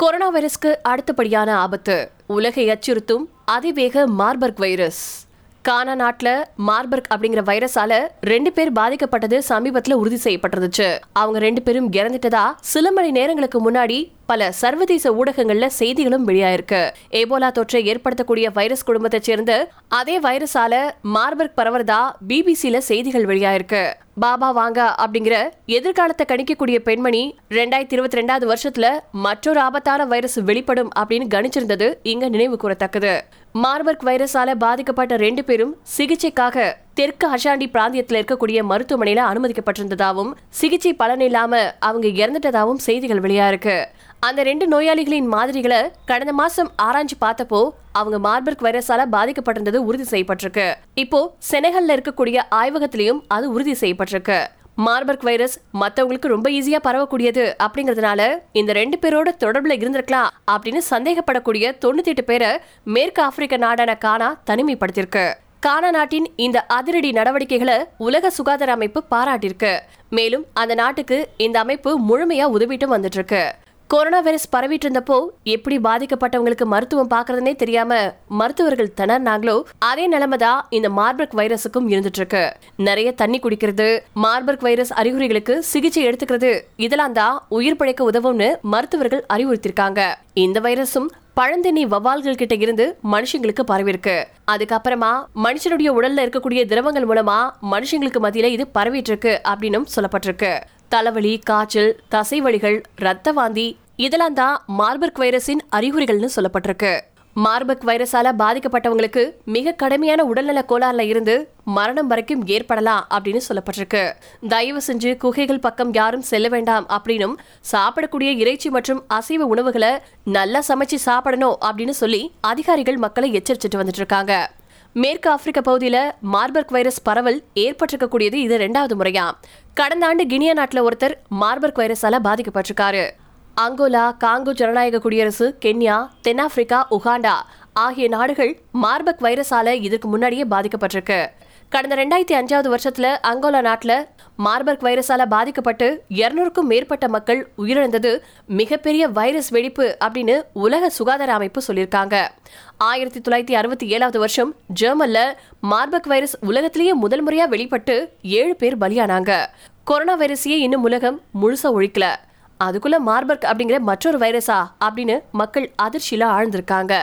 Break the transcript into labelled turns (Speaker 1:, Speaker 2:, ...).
Speaker 1: Corona வைரஸ்க்கு அடுத்தபடியான ஆபத்து. உலகை அச்சுறுத்தும் அதிவேக மார்பர்க் வைரஸ். கானா நாட்டில் மார்பர்க் அப்படிங்கிற வைரஸால ரெண்டு பேர் பாதிக்கப்பட்டது சமீபத்தில் உறுதி செய்யப்பட்டிருந்துச்சு. அவங்க ரெண்டு பேரும் இறந்துட்டதா சில மணி நேரங்களுக்கு முன்னாடி பல சர்வதேச ஊடகங்கள்ல செய்திகளும் வெளியாயிருக்கு. ஏபோலா தொற்றை ஏற்படுத்தக்கூடிய வைரஸ் குடும்பத்தை சேர்ந்து அதே வைரஸால மார்பர்க் பரவறதா பிபிசியில செய்திகள் வெளியாயிருக்கு. பாபா வாங்க அப்படிங்கிற எதிர்காலத்தை கணிக்கக்கூடிய பெண்மணி ரெண்டாயிரத்தி இருபத்தி ரெண்டாவது வருஷத்துல மற்றொரு ஆபத்தான வைரஸ் வெளிப்படும் அப்படின்னு கணிச்சிருந்தது இங்க நினைவு கூறத்தக்கது. மார்பர்க் வைரஸால பாதிக்கப்பட்ட ரெண்டு பேரும் சிகிச்சைக்காக தெற்கு அஷாண்டி பிராந்தியத்தில் இருக்கக்கூடிய மருத்துவமனையில அனுமதிக்கப்பட்டிருந்ததாகவும் சிகிச்சை பலன் இல்லாம அவங்க இறந்துட்டதாகவும் செய்திகள் வெளியா இருக்கு. அந்த ரெண்டு நோயாளிகளின் மாதிரிகளை கடந்த மாசம் ஆராய்ஞ்சு பார்த்தப்போ அவங்க மார்பர்க் வைரஸால பாதிக்கப்பட்டிருந்தது உறுதி செய்யப்பட்டிருக்கு. இப்போ செனகல்ல இருக்கக்கூடிய ஆய்வகத்திலையும் அது உறுதி செய்யப்பட்டிருக்கு. மார்பர்க் வைரஸ் மத்தவங்களுக்கு ரொம்ப ஈஸியா பரவக்கூடியது அப்படிங்கறதுனால இந்த ரெண்டு பேரோட தொடர்புல இருந்திருக்கலாம் அப்படின்னு சந்தேகப்படக்கூடிய தொண்ணூத்தி எட்டு பேரை மேற்கு ஆப்பிரிக்க நாடான கானா தனிமைப்படுத்தியிருக்கு. கானா நாட்டின் இந்த அதிரடி நடவடிக்கைகளை உலக சுகாதார அமைப்பு பாராட்டியிருக்கு. மேலும் அந்த நாட்டுக்கு இந்த அமைப்பு முழுமையா உதவிட்டு வந்துட்டு இருக்கு. கொரோனா வைரஸ் பரவிட்டு இருந்தப்போ எப்படி பாதிக்கப்பட்டவங்களுக்கு மருத்துவம் பாக்குறதுனே தெரியாம மருத்துவர்கள் திணறினாங்களோ அதே நிலைமை தான் இந்த மார்பர்க் வைரஸுக்கும் இருந்துட்டு இருக்கு. நிறைய தண்ணி குடிக்கிறது மார்பர்க் வைரஸ் அறிகுறிகளுக்கு சிகிச்சை எடுத்துக்கிறது இதெல்லாம் தான் உயிர் பிழைக்க உதவும்னு மருத்துவர்கள் அறிவுறுத்திருக்காங்க. இந்த வைரஸும் பழந்தென்னி வவால்கள் கிட்ட இருந்து மனுஷங்களுக்கு பரவிருக்கு அதுக்கப்புறமா மனுஷனுடைய உடல்ல இருக்கக்கூடிய திரவங்கள் மூலமா மனுஷங்களுக்கு மத்தியில இது பரவிட்டு இருக்கு அப்படின்னும் சொல்லப்பட்டிருக்கு. தலைவலி காய்ச்சல் தசைவலிகள் ரத்த வாந்தி இதெல்லாம் தான் மார்பர்க் வைரஸின் அறிகுறிகள்னு சொல்லப்பட்டிருக்கு. மார்பர்க் வைரஸால பாதிக்கப்பட்டவங்களுக்கு மிக கடுமையான உடல்நல கோளாறுல இருந்து மரணம் வரைக்கும் ஏற்படலாம் அப்படின்னு சொல்லப்பட்டிருக்கு. தயவு செஞ்சு குகைகள் பக்கம் யாரும் செல்ல வேண்டாம் அப்படின்னும் சாப்பிடக்கூடிய இறைச்சி மற்றும் அசைவ உணவுகளை நல்லா சமைச்சு சாப்பிடணும் அப்படின்னு சொல்லி அதிகாரிகள் மக்களை எச்சரிச்சுட்டு வந்துட்டு இருக்காங்க. மேற்கு ஆப்பிரிக்க பகுதியில் மார்பர்க் வைரஸ் பரவல் ஏற்பட்டிருக்கக்கூடியது இது ரெண்டாவது முறையா. கடந்த ஆண்டு கினியா நாட்டில் ஒருத்தர் மார்பர்க் வைரஸால பாதிக்கப்பட்டிருக்காரு. அங்கோலா காங்கோ ஜனநாயக குடியரசு கென்யா தென்னாப்பிரிக்கா உகாண்டா ஆகிய நாடுகள் மார்பர்க் வைரஸால இதுக்கு முன்னாடியே பாதிக்கப்பட்டிருக்கு. கடந்த ரெண்டாயிரத்தி அஞ்சாவது வருஷத்துல அங்கோலா நாட்டில் மார்பர்க் வைரஸால பாதிக்கப்பட்டு இருநூறுக்கும் மேற்பட்ட மக்கள் உயிரிழந்தது மிகப்பெரிய வைரஸ் வெடிப்பு அப்படின்னு உலக சுகாதார அமைப்பு சொல்லியிருக்காங்க. ஆயிரத்தி தொள்ளாயிரத்தி அறுபத்தி ஏழாவது வருஷம் ஜெர்மன்ல மார்பர்க் வைரஸ் உலகத்திலேயே முதல் முறையா வெளிப்பட்டு ஏழு பேர் பலியானாங்க. கொரோனா வைரஸையே இன்னும் உலகம் முழுசா ஒழிக்கல. அதுக்குள்ள மார்பர்க் அப்படிங்கிற மற்றொரு வைரஸா அப்படின்னு மக்கள் அதிர்ச்சியில ஆழ்ந்திருக்காங்க.